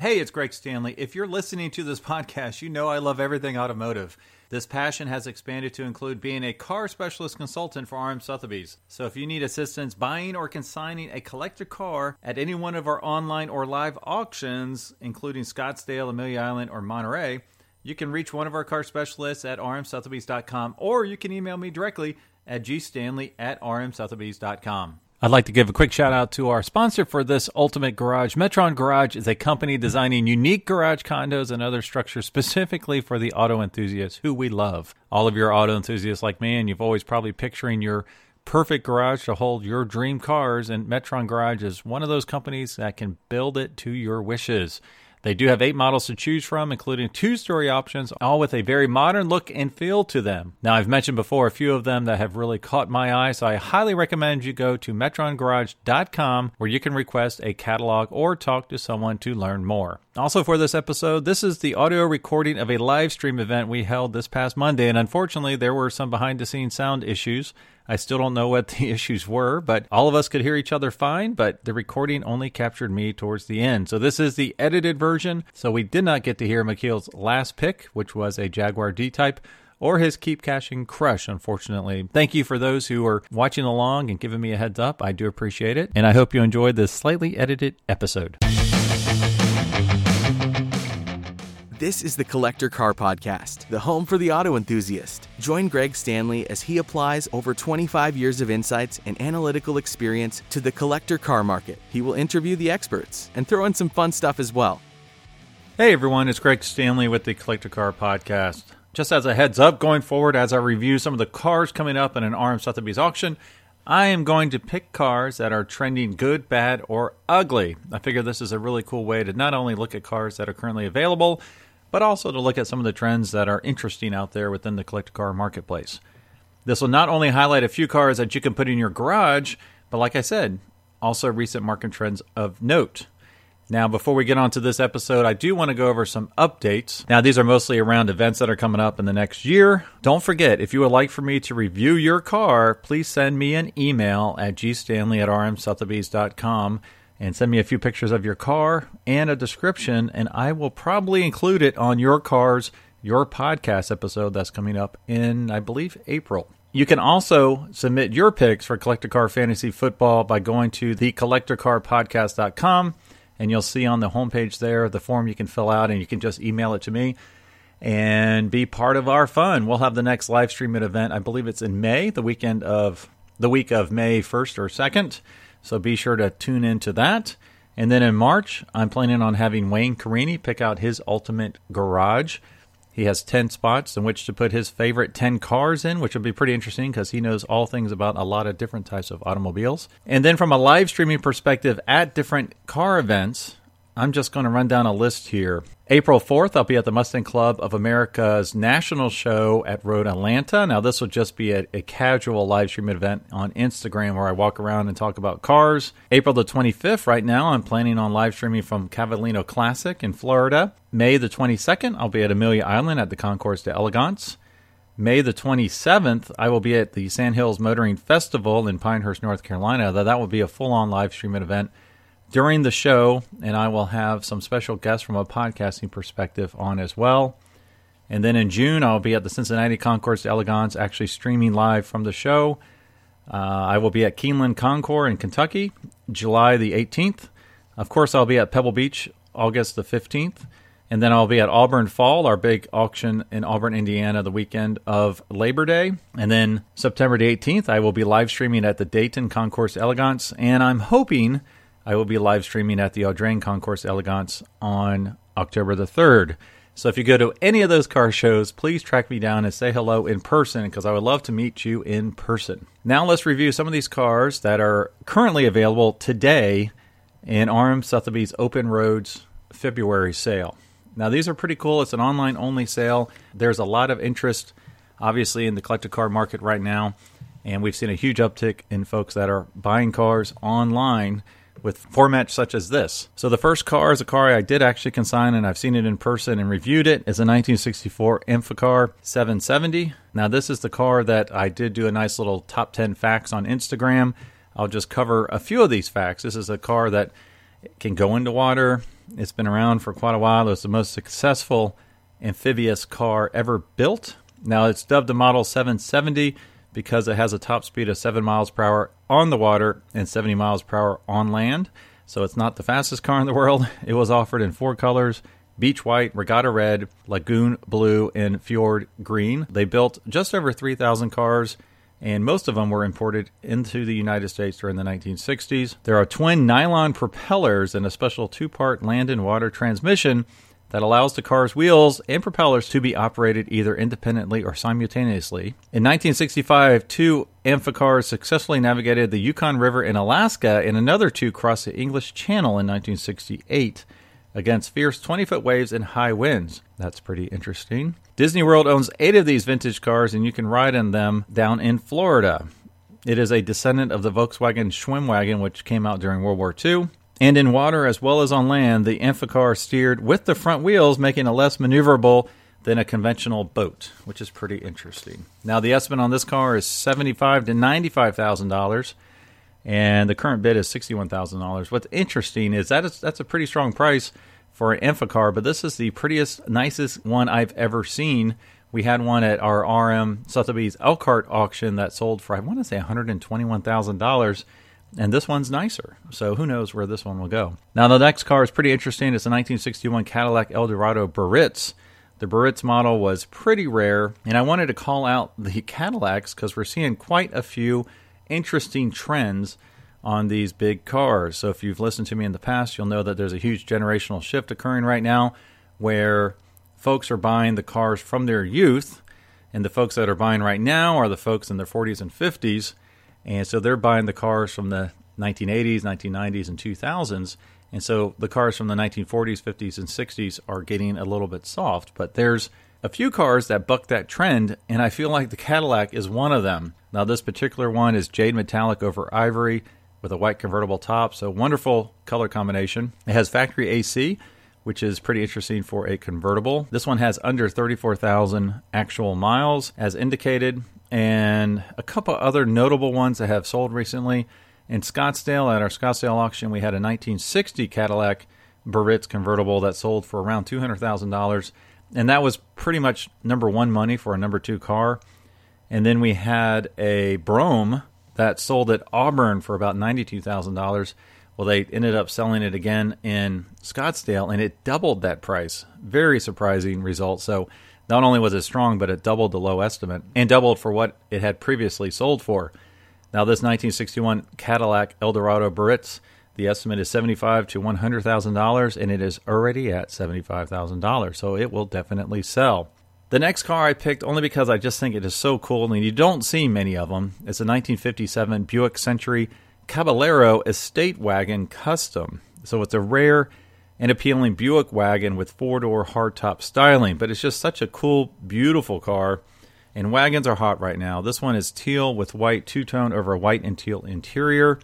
Hey, it's Greg Stanley. If you're listening to this podcast, you know I love everything automotive. This passion has expanded to include being a car specialist consultant for RM Sotheby's. So if you need assistance buying or consigning a collector car at any one of our online or live auctions, including Scottsdale, Amelia Island, or Monterey, you can reach one of our car specialists at rmsotheby's.com or you can email me directly at gstanley at rmsotheby's.com. I'd like to give a quick shout out to our sponsor for this Ultimate Garage. Metron Garage is a company designing unique garage condos and other structures specifically for the auto enthusiasts who we love. All of your auto enthusiasts like me, and you've always probably picturing your perfect garage to hold your dream cars, and Metron Garage is one of those companies that can build it to your wishes. They do have eight models to choose from, including two story options, all with a very modern look and feel to them. Now, I've mentioned before a few of them that have really caught my eye, so I highly recommend you go to metrongarage.com where you can request a catalog or talk to someone to learn more. Also, for this episode, this is the audio recording of a live stream event we held this past Monday, and unfortunately, there were some behind the scenes sound issues. I still don't know what the issues were, but all of us could hear each other fine, but the recording only captured me towards the end. So this is the edited version. So we did not get to hear McKeel's last pick, which was a Jaguar D Type or his keep caching crush, unfortunately. Thank you for those who are watching along and giving me a heads up. I do appreciate it. And I hope you enjoyed this slightly edited episode. This is the Collector Car Podcast, the home for the auto enthusiast. Join Greg Stanley as he applies over 25 years of insights and analytical experience to the collector car market. He will interview the experts and throw in some fun stuff as well. Hey everyone, it's Greg Stanley with the Collector Car Podcast. Just as a heads up, going forward, as I review some of the cars coming up in an RM Sotheby's auction, I am going to pick cars that are trending good, bad, or ugly. I figure this is a really cool way to not only look at cars that are currently available, but also to look at some of the trends that are interesting out there within the collector car marketplace. This will not only highlight a few cars that you can put in your garage, but like I said, also recent market trends of note. Now, before we get on to this episode, I do want to go over some updates. Now, these are mostly around events that are coming up in the next year. Don't forget, if you would like for me to review your car, please send me an email at gstanley at rmsotheby's.com and send me a few pictures of your car and a description, and I will probably include it on your car's your podcast episode that's coming up in, I believe, April. You can also submit your picks for Collector Car Fantasy Football by going to thecollectorcarpodcast.com, and you'll see on the homepage there the form you can fill out, and you can just email it to me and be part of our fun. We'll have the next live streaming event. I believe it's in May, the weekend of the week of May 1st or 2nd. So be sure to tune into that. And then in March, I'm planning on having Wayne Carini pick out his ultimate garage. He has 10 spots in which to put his favorite 10 cars in, which will be pretty interesting because he knows all things about a lot of different types of automobiles. And then from a live streaming perspective at different car events, I'm just going to run down a list here. April 4th, I'll be at the Mustang Club of America's national show at Road Atlanta. Now, this will just be a, a, casual live stream event on Instagram where I walk around and talk about cars. April the 25th, right now, I'm planning on live streaming from Cavallino Classic in Florida. May the 22nd, I'll be at Amelia Island at the Concours Elegance. May the 27th, I will be at the Sandhills Motoring Festival in Pinehurst, North Carolina. That will be a full on live stream event during the show, and I will have some special guests from a podcasting perspective on as well. And then in June, I'll be at the Cincinnati Concours d'Elegance, actually streaming live from the show. Uh, I will be at Keeneland Concours in Kentucky, July the 18th. Of course, I'll be at Pebble Beach, August the 15th. And then I'll be at Auburn Fall, our big auction in Auburn, Indiana, the weekend of Labor Day. And then September the 18th, I will be live streaming at the Dayton Concours Elegance. And I'm hoping I will be live streaming at the Audrain Concours Elegance on October the 3rd. So if you go to any of those car shows, please track me down and say hello in person because I would love to meet you in person. Now let's review some of these cars that are currently available today in RM Sotheby's Open Roads February sale. Now these are pretty cool. It's an online only sale. There's a lot of interest obviously in the collector car market right now, and we've seen a huge uptick in folks that are buying cars online with formats such as this. So the first car is a car I did actually consign and I've seen it in person and reviewed it. It's a 1964 Amphicar 770. Now this is the car that I did do a nice little top 10 facts on Instagram. I'll just cover a few of these facts. This is a car that can go into water. It's been around for quite a while. It was the most successful amphibious car ever built. Now it's dubbed the Model 770 because it has a top speed of 7 miles per hour on the water and 70 miles per hour on land. So it's not the fastest car in the world. It was offered in four colors beach white, regatta red, lagoon blue, and fjord green. They built just over 3,000 cars and most of them were imported into the United States during the 1960s. There are twin nylon propellers and a special two part land and water transmission that allows the car's wheels and propellers to be operated either independently or simultaneously. In 1965, two Amphicars successfully navigated the Yukon River in Alaska, and another two crossed the English Channel in 1968 against fierce 20 foot waves and high winds. That's pretty interesting. Disney World owns eight of these vintage cars, and you can ride in them down in Florida. It is a descendant of the Volkswagen Schwimmwagen, which came out during World War II. And in water as well as on land, the Amphicar steered with the front wheels, making it less maneuverable than a conventional boat, which is pretty interesting. Now, the estimate on this car is seventy-five to ninety-five thousand dollars, and the current bid is sixty-one thousand dollars. What's interesting is that is, that's a pretty strong price for an Amphicar, but this is the prettiest, nicest one I've ever seen. We had one at our RM Sotheby's Elkhart auction that sold for I want to say one hundred and twenty-one thousand dollars and this one's nicer. So who knows where this one will go. Now, the next car is pretty interesting. It's a 1961 Cadillac Eldorado Biarritz. The Biarritz model was pretty rare, and I wanted to call out the Cadillacs because we're seeing quite a few interesting trends on these big cars. So if you've listened to me in the past, you'll know that there's a huge generational shift occurring right now where folks are buying the cars from their youth, and the folks that are buying right now are the folks in their 40s and 50s and so they're buying the cars from the 1980s, 1990s, and 2000s. And so the cars from the 1940s, 50s, and 60s are getting a little bit soft. But there's a few cars that buck that trend, and I feel like the Cadillac is one of them. Now, this particular one is jade metallic over ivory with a white convertible top, so wonderful color combination. It has factory AC, which is pretty interesting for a convertible. This one has under 34,000 actual miles as indicated, and a couple other notable ones that have sold recently. In Scottsdale, at our Scottsdale auction, we had a 1960 Cadillac Biarritz convertible that sold for around $200,000. And that was pretty much number one money for a number two car. And then we had a Brougham that sold at Auburn for about $92,000. Well, they ended up selling it again in Scottsdale and it doubled that price. Very surprising result. So, not only was it strong, but it doubled the low estimate and doubled for what it had previously sold for. Now, this 1961 Cadillac Eldorado Biarritz, the estimate is seventy-five to one hundred thousand dollars, and it is already at seventy-five thousand dollars. So it will definitely sell. The next car I picked only because I just think it is so cool, and you don't see many of them. It's a 1957 Buick Century Caballero Estate Wagon Custom. So it's a rare and appealing Buick wagon with four door hardtop styling. But it's just such a cool, beautiful car. And wagons are hot right now. This one is teal with white two tone over a white and teal interior.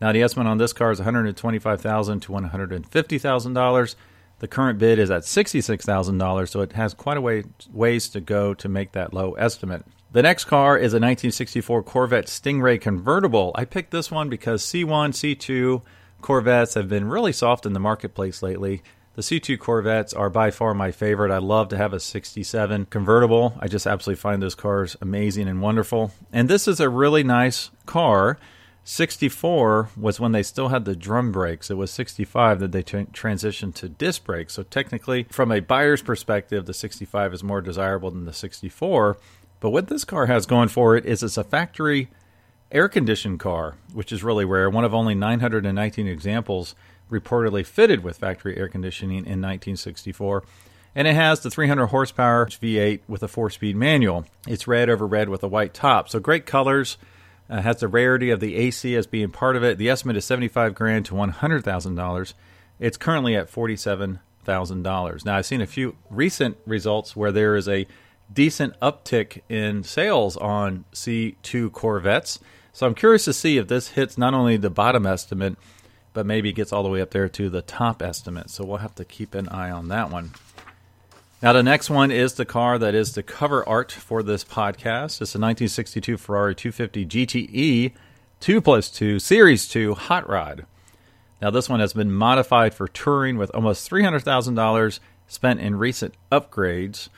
Now the estimate on this car is 125,000 to one hundred and fifty thousand dollars. The current bid is at sixty-six thousand dollars, so it has quite a way, ways to go to make that low estimate. The next car is a 1964 Corvette Stingray convertible. I picked this one because C1, C2, Corvettes have been really soft in the marketplace lately. The C2 Corvettes are by far my favorite. I love to have a 67 convertible. I just absolutely find those cars amazing and wonderful. And this is a really nice car. 64 was when they still had the drum brakes. It was 65 that they transitioned to disc brakes. So technically, from a buyer's perspective, the 65 is more desirable than the 64. But what this car has going for it is it's a factory air conditioned car, which is really rare, one of only 919 examples reportedly fitted with factory air conditioning in 1964. And it has the 300 horsepower V8 with a four speed manual. It's red over red with a white top. So great colors. Uh, has the rarity of the AC as being part of it. The estimate is 75 grand to $100,000. It's currently at $47,000. Now, I've seen a few recent results where there is a decent uptick in sales on C2 Corvettes. So I'm curious to see if this hits not only the bottom estimate, but maybe gets all the way up there to the top estimate. So we'll have to keep an eye on that one. Now, the next one is the car that is the cover art for this podcast. It's a 1962 Ferrari 250 GTE 2 plus 2 Series 2 Hot Rod. Now, this one has been modified for touring with almost $300,000 spent in recent upgrades.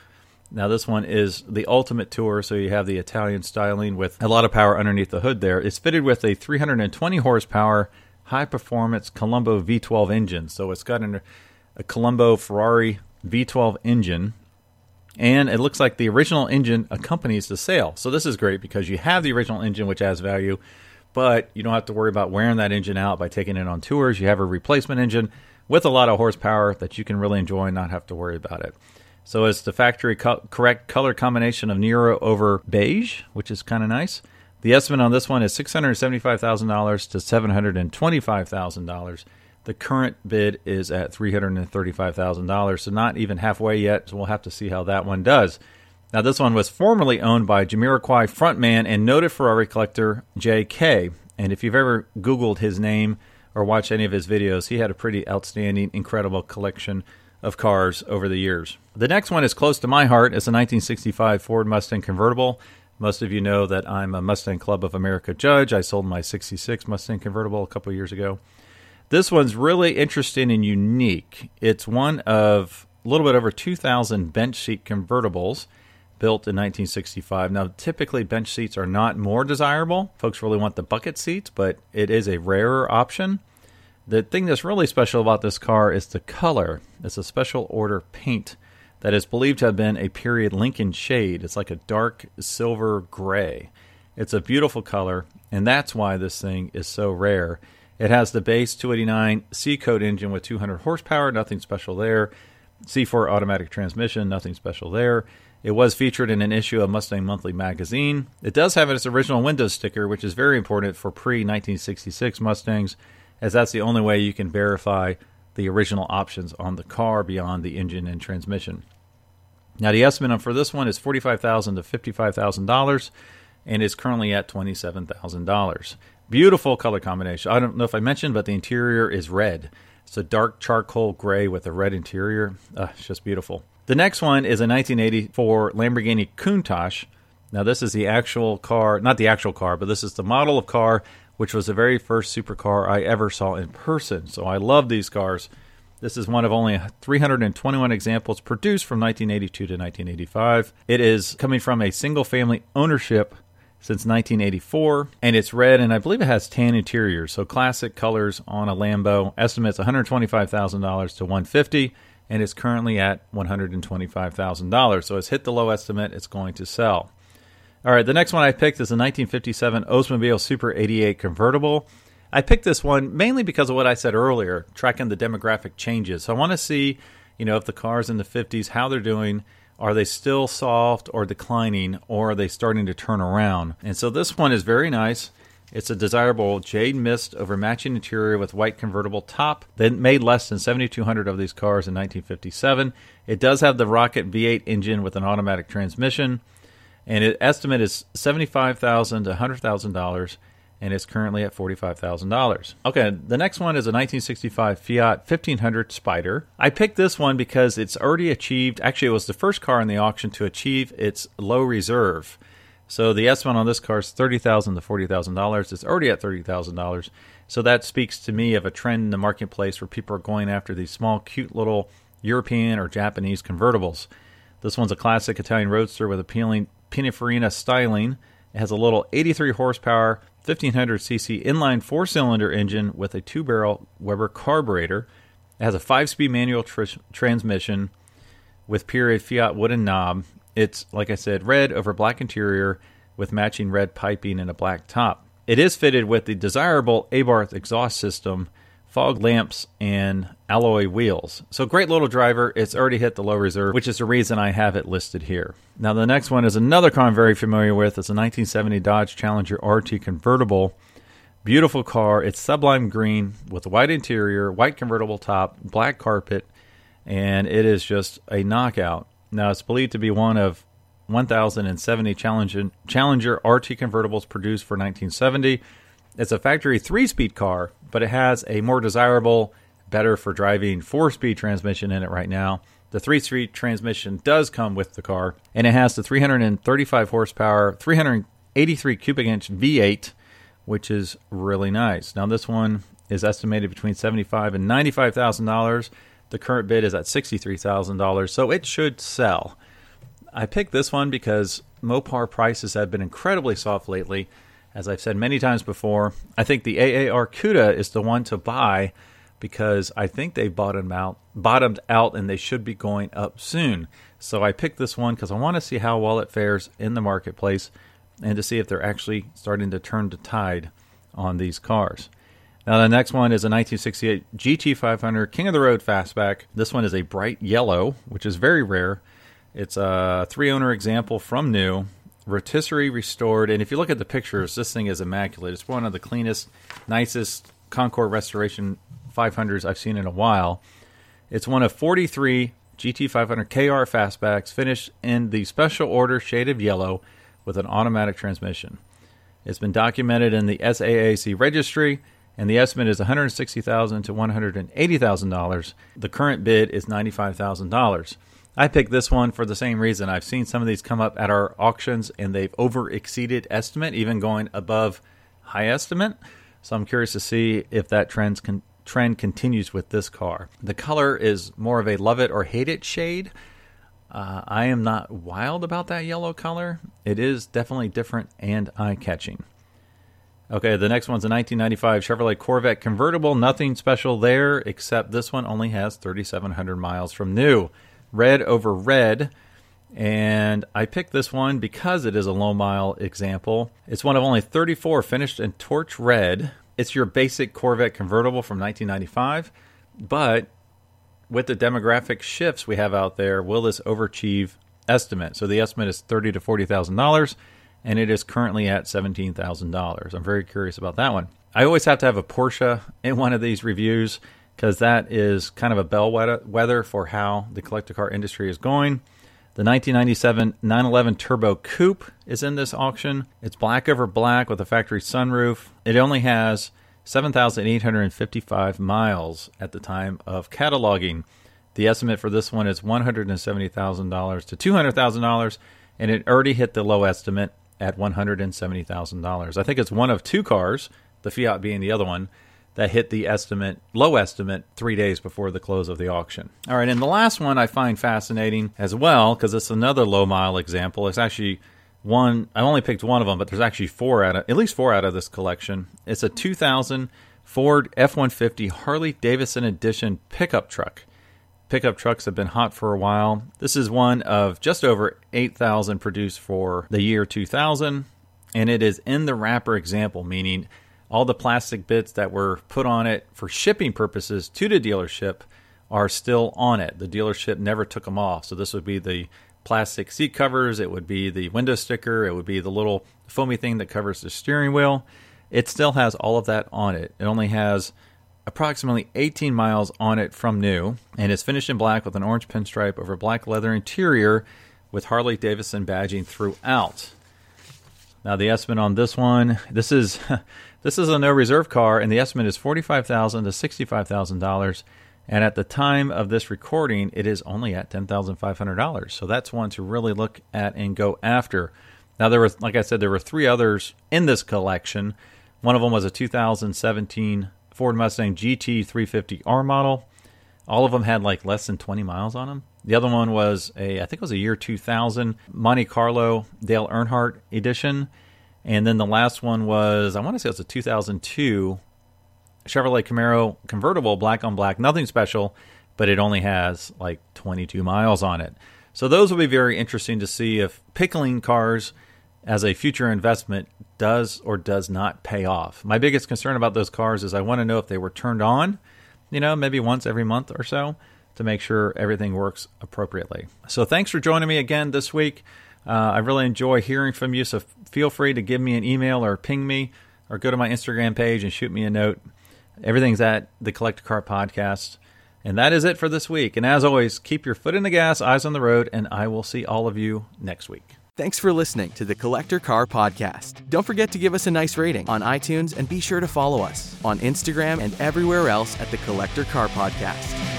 Now, this one is the ultimate tour, so you have the Italian styling with a lot of power underneath the hood there. It's fitted with a 320 horsepower high performance Colombo V12 engine. So it's got an, a Colombo Ferrari V12 engine, and it looks like the original engine accompanies the sale. So this is great because you have the original engine, which has value, but you don't have to worry about wearing that engine out by taking it on tours. You have a replacement engine with a lot of horsepower that you can really enjoy and not have to worry about it. So it's the factory co- correct color combination of Nero over beige, which is kind of nice. The estimate on this one is $675,000 to $725,000. The current bid is at $335,000, so not even halfway yet. So we'll have to see how that one does. Now, this one was formerly owned by Jamiroquai frontman and noted Ferrari collector Jay Kay And if you've ever Googled his name or watched any of his videos, he had a pretty outstanding, incredible collection of cars over the years. The next one is close to my heart. It's a 1965 Ford Mustang convertible. Most of you know that I'm a Mustang Club of America judge. I sold my 66 Mustang convertible a couple years ago. This one's really interesting and unique. It's one of a little bit over 2,000 bench seat convertibles built in 1965. Now, typically bench seats are not more desirable. Folks really want the bucket seats, but it is a rarer option. The thing that's really special about this car is the color. It's a special order paint that is believed to have been a period Lincoln shade. It's like a dark silver gray. It's a beautiful color, and that's why this thing is so rare. It has the base 289 C code engine with 200 horsepower, nothing special there. C4 automatic transmission, nothing special there. It was featured in an issue of Mustang Monthly magazine. It does have its original window sticker, which is very important for pre 1966 Mustangs, as that's the only way you can verify the original options on the car beyond the engine and transmission. Now, the estimate for this one is $45,000 to $55,000 and is currently at $27,000. Beautiful color combination. I don't know if I mentioned, but the interior is red. It's a dark charcoal gray with a red interior. Uh, it's just beautiful. The next one is a 1984 Lamborghini Countach. Now, this is the actual car, not the actual car, but this is the model of car which was the very first supercar I ever saw in person. So I love these cars. This is one of only 321 examples produced from 1982 to 1985. It is coming from a single family ownership since 1984, and it's red, and I believe it has tan interior, so classic colors on a Lambo. Estimates $125,000 to 150, and it's currently at $125,000. So it's hit the low estimate. It's going to sell. All right, the next one I picked is a 1957 Oldsmobile Super 88 convertible. I picked this one mainly because of what I said earlier, tracking the demographic changes. So I want to see, you know, if the cars in the 50s, how they're doing are they still soft or declining, or are they starting to turn around? And so this one is very nice. It's a desirable jade mist over matching interior with white convertible top. They made less than 7,200 of these cars in 1957. It does have the rocket V8 engine with an automatic transmission, and its estimate is 75,000 to $100,000 and it's currently at $45,000. Okay, the next one is a 1965 Fiat 1500 Spider. I picked this one because it's already achieved, actually, it was the first car in the auction to achieve its low reserve. So the estimate on this car is 30,000 to $40,000. It's already at $30,000. So that speaks to me of a trend in the marketplace where people are going after these small, cute little European or Japanese convertibles. This one's a classic Italian roadster with appealing Pininfarina styling. It has a little 83 horsepower 1500cc inline four cylinder engine with a two barrel Weber carburetor. It has a five speed manual tr- transmission with period Fiat wooden knob. It's, like I said, red over black interior with matching red piping and a black top. It is fitted with the desirable Abarth exhaust system fog lamps, and alloy wheels. So great little driver. It's already hit the low reserve, which is the reason I have it listed here. Now the next one is another car I'm very familiar with. It's a 1970 Dodge Challenger RT convertible. Beautiful car. It's sublime green with a white interior, white convertible top, black carpet, and it is just a knockout. Now it's believed to be one of 1,070 Challenger, Challenger RT convertibles produced for 1970. It's a factory three speed car, but it has a more desirable, better for driving four speed transmission in it right now. The three speed transmission does come with the car, and it has the 335 horsepower, 383 cubic inch V8, which is really nice. Now, this one is estimated between seventy-five and ninety-five thousand dollars. The current bid is at sixty-three thousand dollars, so it should sell. I picked this one because Mopar prices have been incredibly soft lately. As I've said many times before, I think the AAR CUDA is the one to buy because I think they bottomed out, bottomed out, and they should be going up soon. So I picked this one because I want to see how well it fares in the marketplace and to see if they're actually starting to turn the tide on these cars. Now, the next one is a 1968 GT500 King of the Road Fastback. This one is a bright yellow, which is very rare. It's a three owner example from new, rotisserie restored. And if you look at the pictures, this thing is immaculate. It's one of the cleanest, nicest concours restoration 500s I've seen in a while. It's one of 43 GT500 KR fastbacks finished in the special order shade of yellow with an automatic transmission. It's been documented in the SAAC registry, and the estimate is 160,000 to $180,000. The current bid is $95,000. I picked this one for the same reason. I've seen some of these come up at our auctions, and they've over exceeded estimate, even going above high estimate. So I'm curious to see if that trend's con- trend continues with this car. The color is more of a love it or hate it shade. Uh, I am not wild about that yellow color. It is definitely different and eye catching. Okay, the next one's a 1995 Chevrolet Corvette convertible. Nothing special there, except this one only has 3,700 miles from new. Red over red. And I picked this one because it is a low mile example. It's one of only 34 finished in torch red. It's your basic Corvette convertible from 1995, but with the demographic shifts we have out there, will this overachieve estimate? So the estimate is thirty to forty thousand dollars, and it is currently at seventeen thousand dollars. I'm very curious about that one. I always have to have a Porsche in one of these reviews because that is kind of a bellwether for how the collector car industry is going. The 1997 911 Turbo Coupe is in this auction. It's black over black with a factory sunroof. It only has 7,855 miles at the time of cataloging. The estimate for this one is $170,000 to $200,000, and it already hit the low estimate at $170,000. I think it's one of two cars, the Fiat being the other one, that hit the estimate, low estimate, three days before the close of the auction. All right, and the last one I find fascinating as well because it's another low mile example. It's actually one I only picked one of them, but there's actually four out of at least four out of this collection. It's a 2000 Ford F150 Harley Davidson edition pickup truck. Pickup trucks have been hot for a while. This is one of just over 8,000 produced for the year 2000, and it is in the wrapper example, meaning all the plastic bits that were put on it for shipping purposes to the dealership are still on it. The dealership never took them off. So this would be the plastic seat covers, it would be the window sticker, it would be the little foamy thing that covers the steering wheel. It still has all of that on it. It only has approximately 18 miles on it from new, and it's finished in black with an orange pinstripe over black leather interior with Harley Davidson badging throughout. Now the estimate on this one, this is this is a no reserve car, and the estimate is forty-five thousand to sixty-five thousand dollars. And at the time of this recording, it is only at $10,500. So that's one to really look at and go after. Now, there was, like I said, there were three others in this collection. One of them was a 2017 Ford Mustang GT 350R model. All of them had like less than 20 miles on them. The other one was a, I think it was a year 2000 Monte Carlo Dale Earnhardt edition. And then the last one was, I want to say it was a 2002 Chevrolet Camaro convertible, black on black, nothing special, but it only has like 22 miles on it. So those will be very interesting to see if pickling cars as a future investment does or does not pay off. My biggest concern about those cars is I want to know if they were turned on, you know, maybe once every month or so to make sure everything works appropriately. So thanks for joining me again this week. Uh, I really enjoy hearing from you, so feel free to give me an email or ping me or go to my Instagram page and shoot me a note. Everything's at the Collector Car Podcast. And that is it for this week. And as always, keep your foot in the gas, eyes on the road, and I will see all of you next week. Thanks for listening to the Collector Car Podcast. Don't forget to give us a nice rating on iTunes and be sure to follow us on Instagram and everywhere else at the Collector Car Podcast.